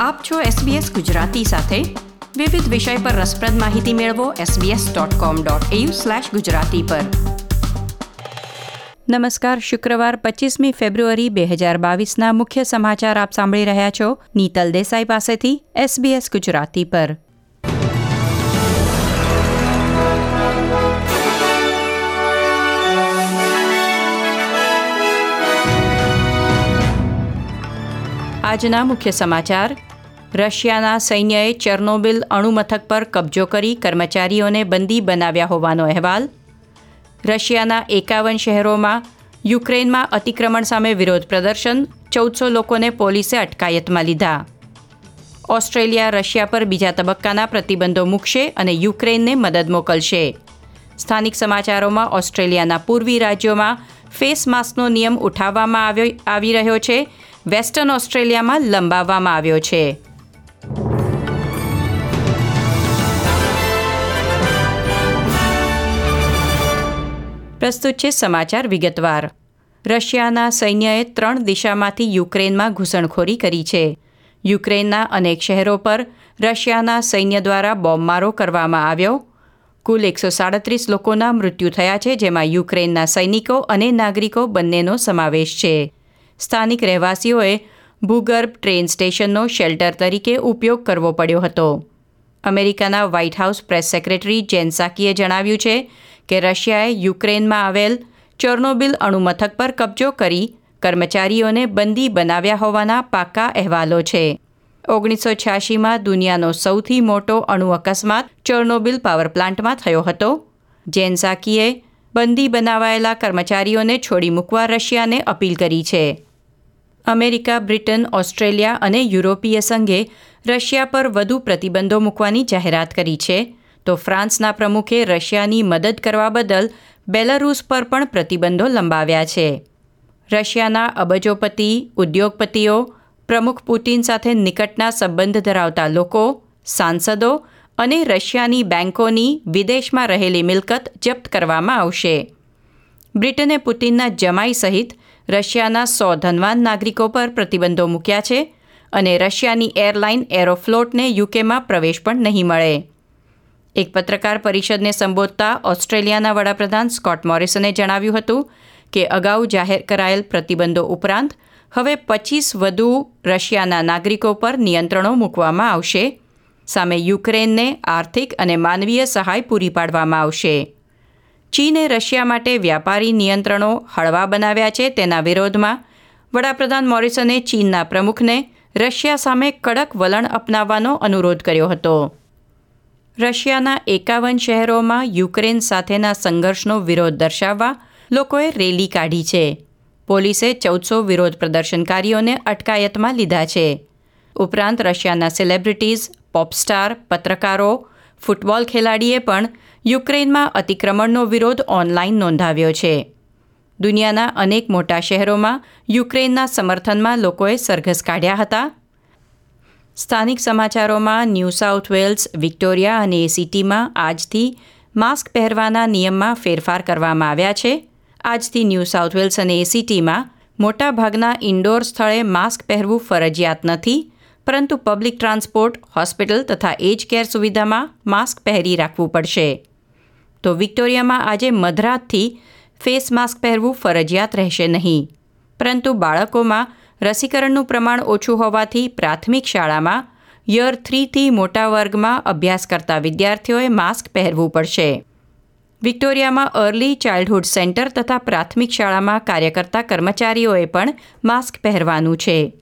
આપ છો SBS ગુજરાતી સાથે. વિવિધ વિષય પર રસપ્રદ માહિતી મેળવો sbs.com.au/gujarati પર. નમસ્કાર, શુક્રવાર પચીસમી ફેબ્રુઆરી બે હજાર બાવીસના મુખ્ય સમાચાર આપ સાંભળી રહ્યા છો નીતલ દેસાઈ પાસેથી SBS ગુજરાતી પર. આજના મુખ્ય સમાચાર રશિયાના સૈન્યએ ચર્નોબિલ અણુમથક પર કબજો કરી કર્મચારીઓને બંદી બનાવ્યા હોવાનો અહેવાલ. રશિયાના એકાવન શહેરોમાં યુક્રેનમાં અતિક્રમણ સામે વિરોધ પ્રદર્શન, ચૌદસો લોકોને પોલીસે અટકાયતમાં લીધા. ઓસ્ટ્રેલિયા રશિયા પર બીજા તબક્કાના પ્રતિબંધો મૂકશે અને યુક્રેનને મદદ મોકલશે. સ્થાનિક સમાચારોમાં ઓસ્ટ્રેલિયાના પૂર્વી રાજ્યોમાં ફેસ માસ્કનો નિયમ ઉઠાવવામાં આવ્યો, આવી રહ્યો છે. વેસ્ટર્ન ઓસ્ટ્રેલિયામાં લંબાવવામાં આવ્યો છે. પ્રસ્તુત છે સમાચાર વિગતવાર. રશિયાના સૈન્યએ ત્રણ દિશામાંથી યુક્રેનમાં ઘૂસણખોરી કરી છે. યુક્રેનના અનેક શહેરો પર રશિયાના સૈન્ય દ્વારા બોમ્બમારો કરવામાં આવ્યો. કુલ એકસો સાડત્રીસ લોકોના મૃત્યુ થયા છે, જેમાં યુક્રેનના સૈનિકો અને નાગરિકો બંનેનો સમાવેશ છે. સ્થાનિક રહેવાસીઓએ ભૂગર્ભ ટ્રેન સ્ટેશનનો શેલ્ટર તરીકે ઉપયોગ કરવો પડ્યો હતો. અમેરિકાના White House press secretary Jen સાકીએ જણાવ્યું છે કે રશિયાએ યુક્રેનમાં આવેલ ચોર્નોબિલ અણુમથક પર કબજો કરી કર્મચારીઓને બંદી બનાવ્યા હોવાના પાક્કા અહેવાલો છે. ઓગણીસો છ્યાસીમાં દુનિયાનો સૌથી મોટો અણુ અકસ્માત ચોર્નોબિલ પાવર પ્લાન્ટમાં થયો હતો. જેનસાકીએ બંદી બનાવાયેલા કર્મચારીઓને છોડી મૂકવા રશિયાને અપીલ કરી છે. અમેરિકા, બ્રિટન, ઓસ્ટ્રેલિયા અને યુરોપીય સંઘે રશિયા પર વધુ પ્રતિબંધો મૂકવાની જાહેરાત કરી છે. તો ફ્રાન્સના પ્રમુખે રશિયાની મદદ કરવા બદલ બેલારૂસ પર પણ પ્રતિબંધો લંબાવ્યા છે. રશિયાના અબજોપતિ, ઉદ્યોગપતિઓ, પ્રમુખ પુતિન સાથે નિકટના સંબંધ ધરાવતા લોકો, સાંસદો અને રશિયાની બેન્કોની વિદેશમાં રહેલી મિલકત જપ્ત કરવામાં આવશે. બ્રિટને પુતિનના જમાઈ સહિત રશિયાના સો ધનવાન નાગરિકો પર પ્રતિબંધો મૂક્યા છે અને રશિયાની એરલાઇન એરોફ્લોટને યુકેમાં પ્રવેશ પણ નહીં મળે. એક પત્રકાર પરિષદને સંબોધતા ઓસ્ટ્રેલિયાના વડાપ્રધાન સ્કોટ મોરિસને જણાવ્યું હતું કે અગાઉ જાહેર કરાયેલ પ્રતિબંધો ઉપરાંત હવે પચીસ વધુ રશિયાના નાગરિકો પર નિયંત્રણો મૂકવામાં આવશે. સામે યુક્રેનને આર્થિક અને માનવીય સહાય પૂરી પાડવામાં આવશે. ચીને રશિયા માટે વ્યાપારી નિયંત્રણો હળવા બનાવ્યા છે તેના વિરોધમાં વડાપ્રધાન મોરિસને ચીનના પ્રમુખને રશિયા સામે કડક વલણ અપનાવવાનો અનુરોધ કર્યો હતો. રશિયાના એકાવન શહેરોમાં યુક્રેન સાથેના સંઘર્ષનો વિરોધ દર્શાવવા લોકોએ રેલી કાઢી છે. પોલીસે ચૌદસો વિરોધ પ્રદર્શનકારીઓને અટકાયતમાં લીધા છે. ઉપરાંત રશિયાના સેલિબ્રિટીઝ પોપસ્ટાર પત્રકારો, ફૂટબોલ ખેલાડીએ પણ યુક્રેનમાં અતિક્રમણનો વિરોધ ઓનલાઈન નોંધાવ્યો છે. દુનિયાના અનેક મોટા શહેરોમાં યુક્રેનના સમર્થનમાં લોકોએ સરઘસ કાઢ્યા હતા. સ્થાનિક સમાચારોમાં ન્યૂ સાઉથ વેલ્સ, વિક્ટોરિયા અને સિટીમાં આજથી માસ્ક પહેરવાના નિયમમાં ફેરફાર કરવામાં આવ્યા છે. આજથી ન્યૂ સાઉથ વેલ્સ અને સિટીમાં મોટાભાગના ઇન્ડોર સ્થળે માસ્ક પહેરવું ફરજિયાત નથી, પરંતુ પબ્લિક ટ્રાન્સપોર્ટ, હોસ્પિટલ તથા એજ કેર સુવિધામાં માસ્ક પહેરી રાખવું પડશે. તો વિક્ટોરિયામાં આજે મધરાતથી ફેસ માસ્ક પહેરવું ફરજિયાત રહેશે નહીં. પરંતુ બાળકોમાં રસીકરણનું પ્રમાણ ઓછું હોવાથી પ્રાથમિક શાળામાં યર થ્રીથી મોટા વર્ગમાં અભ્યાસ કરતા વિદ્યાર્થીઓએ માસ્ક પહેરવું પડશે. વિક્ટોરિયામાં અર્લી ચાઇલ્ડહુડ સેન્ટર તથા પ્રાથમિક શાળામાં કાર્ય કરતા કર્મચારીઓએ પણ માસ્ક પહેરવાનું છે.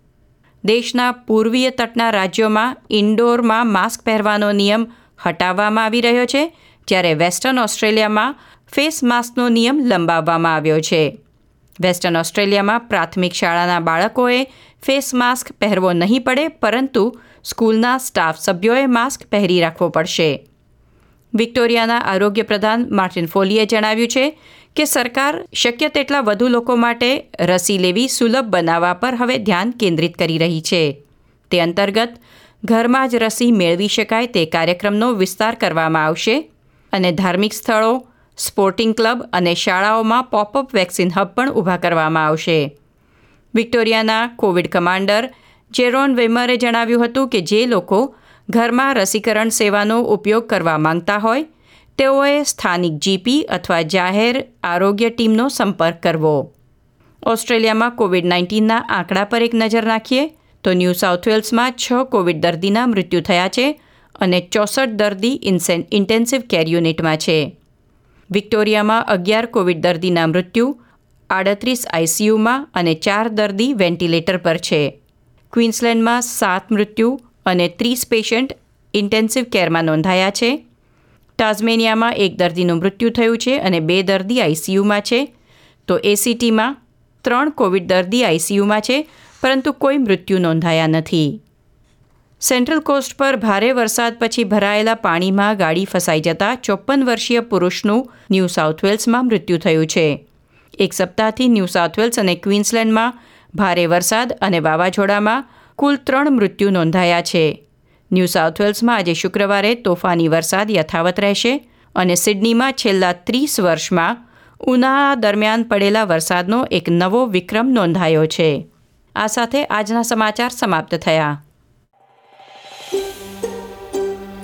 દેશના પૂર્વીય તટના રાજ્યોમાં ઇન્ડોરમાં માસ્ક પહેરવાનો નિયમ હટાવવામાં આવી રહ્યો છે, જ્યારે વેસ્ટર્ન ઓસ્ટ્રેલિયામાં ફેસ માસ્કનો નિયમ લંબાવવામાં આવ્યો છે. વેસ્ટર્ન ઓસ્ટ્રેલિયામાં પ્રાથમિક શાળાના બાળકોએ ફેસ માસ્ક પહેરવો નહીં પડે, પરંતુ સ્કૂલના સ્ટાફ સભ્યોએ માસ્ક પહેરી રાખવો પડશે. વિક્ટોરિયાના આરોગ્ય પ્રધાન માર્ટિન ફોલીએ જણાવ્યું છે કે સરકાર શક્ય તેટલા વધુ લોકો માટે રસી લેવી સુલભ બનાવવા પર હવે ધ્યાન કેન્દ્રિત કરી રહી છે. તે અંતર્ગત, ઘરમાં જ રસી મેળવી શકાય તે કાર્યક્રમનો વિસ્તાર કરવામાં આવશે અને ધાર્મિક સ્થળો સ્પોર્ટિંગ ક્લબ અને શાળાઓમાં પોપઅપ વેક્સિન હબ પણ ઊભા કરવામાં આવશે. વિક્ટોરિયાના કોવિડ કમાન્ડર જેરોન વેમરે જણાવ્યું હતું કે જે લોકો ઘરમાં રસીકરણ સેવાનો ઉપયોગ કરવા માંગતા હોય, તેઓએ સ્થાનિક જીપી અથવા જાહેર આરોગ્ય ટીમનો સંપર્ક કરવો. ઓસ્ટ્રેલિયામાં કોવિડ નાઇન્ટીનના આંકડા પર એક નજર નાખીએ, તો ન્યૂ સાઉથ વેલ્સમાં છ કોવિડ દર્દીના મૃત્યુ થયા છે અને ચોસઠ દર્દી ઇન્સેન, ઇન્ટેન્સિવ કેર યુનિટમાં છે. વિક્ટોરિયામાં અગિયાર કોવિડ દર્દીના મૃત્યુ, આડત્રીસ આઈસીયુમાં અને ચાર દર્દી વેન્ટિલેટર પર છે. ક્વીન્સલેન્ડમાં સાત મૃત્યુ અને ત્રીસ પેશન્ટ ઇન્ટેન્સિવ કેરમાં નોંધાયા છે. ટાઝમેનિયામાં એક દર્દીનું મૃત્યુ થયું છે અને બે દર્દી આઈસીયુમાં છે. તો એસીટીમાં ત્રણ કોવિડ દર્દી આઈસીયુમાં છે, પરંતુ કોઈ મૃત્યુ નોંધાયા નથી. સેન્ટ્રલ કોસ્ટ પર ભારે વરસાદ પછી ભરાયેલા પાણીમાં ગાડી ફસાઈ જતા ચોપ્પન વર્ષીય પુરુષનું ન્યૂ સાઉથ વેલ્સમાં મૃત્યુ થયું છે. એક સપ્તાહથી ન્યૂ સાઉથ વેલ્સ અને ક્વીન્સલેન્ડમાં ભારે વરસાદ અને વાવાઝોડામાં કુલ ત્રણ મૃત્યુ નોંધાયા છે. ન્યૂ સાઉથ વેલ્સમાં આજે શુક્રવારે તોફાની વરસાદ યથાવત રહેશે અને સિડનીમાં છેલ્લા ત્રીસ વર્ષમાં ઉનાળા દરમિયાન પડેલા વરસાદનો એક નવો વિક્રમ નોંધાયો છે. આ સાથે આજના સમાચાર સમાપ્ત થયા.